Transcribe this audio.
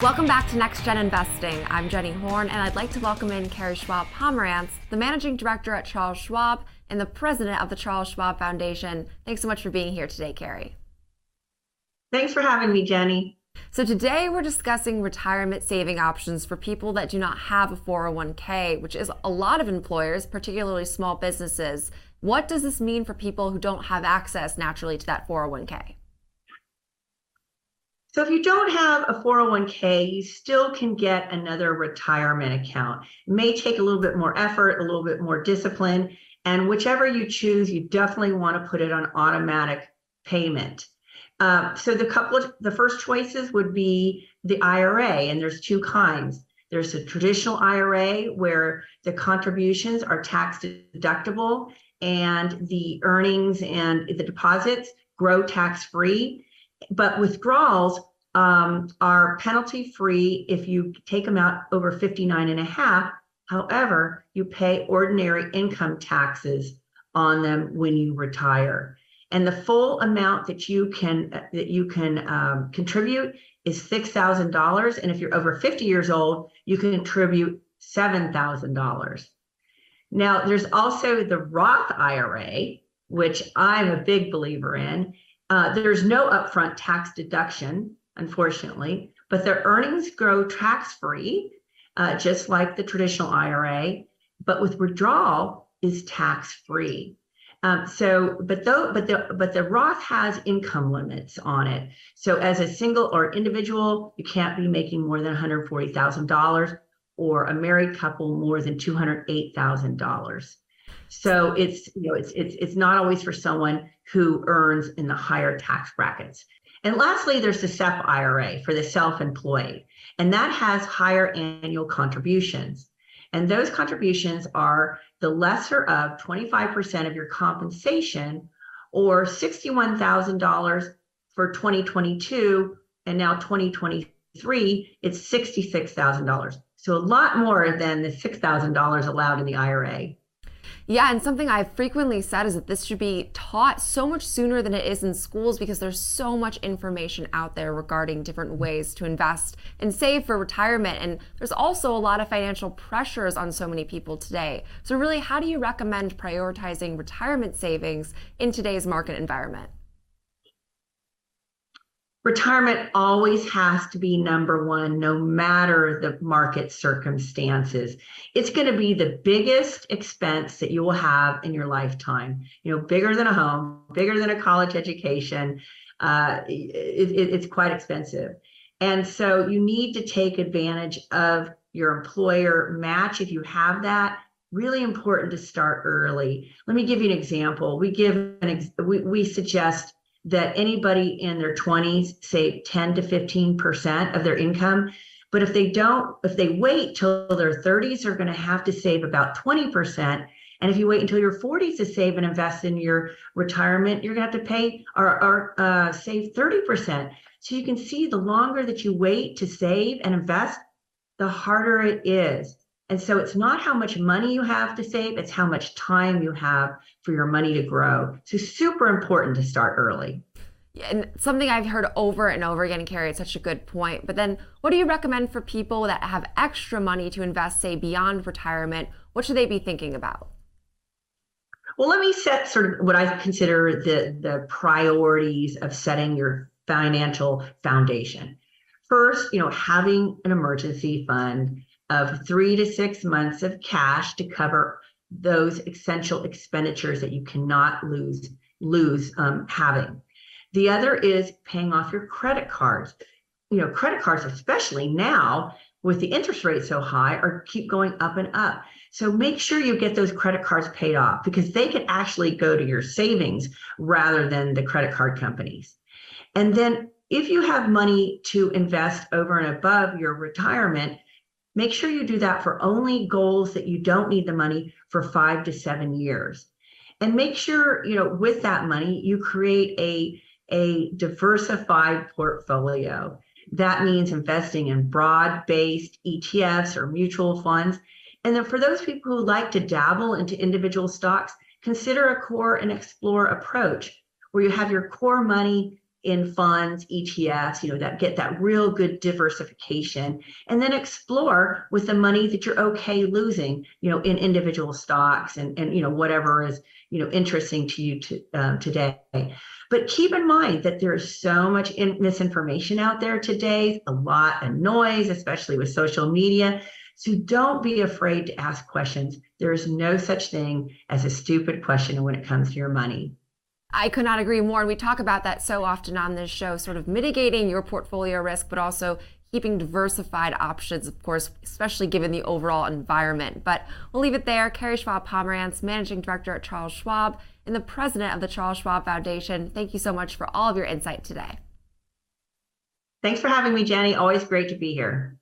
Welcome back to Next Gen Investing. I'm Jenny Horn, and I'd like to welcome in Carrie Schwab Pomerantz, the managing director at Charles Schwab and the president of the Charles Schwab Foundation. Thanks so much for being here today, Carrie. Thanks for having me, Jenny. So, today we're discussing retirement saving options for people that do not have a 401k, which is a lot of employers, particularly small businesses. What does this mean for people who don't have access naturally to that 401k? So if you don't have a 401k, you still can get another retirement account. It may take a little bit more effort, a little bit more discipline, and whichever you choose, you definitely want to put it on automatic payment. Uh, so the couple of the first choices would be the IRA, and there's two kinds. There's a traditional IRA where the contributions are tax deductible and the earnings and the deposits grow tax free but withdrawals um, are penalty free if you take them out over 59 and a half. However, you pay ordinary income taxes on them when you retire. And the full amount that you can that you can um, contribute is six thousand dollars, and if you're over 50 years old, you can contribute seven thousand dollars. Now, there's also the Roth IRA, which I'm a big believer in, uh, there's no upfront tax deduction, unfortunately, but their earnings grow tax free, uh, just like the traditional IRA, but with withdrawal is tax free. Um, so, but though, but the but the Roth has income limits on it. So, as a single or individual, you can't be making more than one hundred forty thousand dollars, or a married couple more than two hundred eight thousand dollars. So it's you know it's it's it's not always for someone who earns in the higher tax brackets. And lastly, there's the SEP IRA for the self-employed, and that has higher annual contributions. And those contributions are the lesser of 25% of your compensation or $61,000 for 2022 and now 2023 it's $66,000. So a lot more than the $6,000 allowed in the IRA. Yeah, and something I've frequently said is that this should be taught so much sooner than it is in schools because there's so much information out there regarding different ways to invest and save for retirement. And there's also a lot of financial pressures on so many people today. So, really, how do you recommend prioritizing retirement savings in today's market environment? Retirement always has to be number one, no matter the market circumstances. It's going to be the biggest expense that you will have in your lifetime. You know, bigger than a home, bigger than a college education. Uh, it, it, it's quite expensive. And so you need to take advantage of your employer match if you have that really important to start early. Let me give you an example. We give an ex- we, we suggest that anybody in their 20s save 10 to 15% of their income. But if they don't, if they wait till their 30s, they're going to have to save about 20%. And if you wait until your 40s to save and invest in your retirement, you're going to have to pay or, or uh, save 30%. So you can see the longer that you wait to save and invest, the harder it is. And so it's not how much money you have to save, it's how much time you have for your money to grow. So super important to start early. Yeah, And something I've heard over and over again, Carrie, it's such a good point. But then what do you recommend for people that have extra money to invest, say, beyond retirement? What should they be thinking about? Well, let me set sort of what I consider the, the priorities of setting your financial foundation. First, you know, having an emergency fund of three to six months of cash to cover those essential expenditures that you cannot lose lose um, having. The other is paying off your credit cards. You know, credit cards, especially now with the interest rate so high, are keep going up and up. So make sure you get those credit cards paid off because they can actually go to your savings rather than the credit card companies. And then if you have money to invest over and above your retirement, Make sure you do that for only goals that you don't need the money for five to seven years. And make sure, you know, with that money, you create a, a diversified portfolio. That means investing in broad based ETFs or mutual funds. And then for those people who like to dabble into individual stocks, consider a core and explore approach where you have your core money in funds, ETFs, you know, that get that real good diversification, and then explore with the money that you're okay losing, you know, in individual stocks and and you know whatever is you know interesting to you to, um, today. But keep in mind that there is so much in, misinformation out there today, a lot of noise, especially with social media. So don't be afraid to ask questions. There is no such thing as a stupid question when it comes to your money. I could not agree more. And we talk about that so often on this show, sort of mitigating your portfolio risk, but also keeping diversified options, of course, especially given the overall environment. But we'll leave it there. Carrie Schwab Pomerantz, Managing Director at Charles Schwab and the President of the Charles Schwab Foundation. Thank you so much for all of your insight today. Thanks for having me, Jenny. Always great to be here.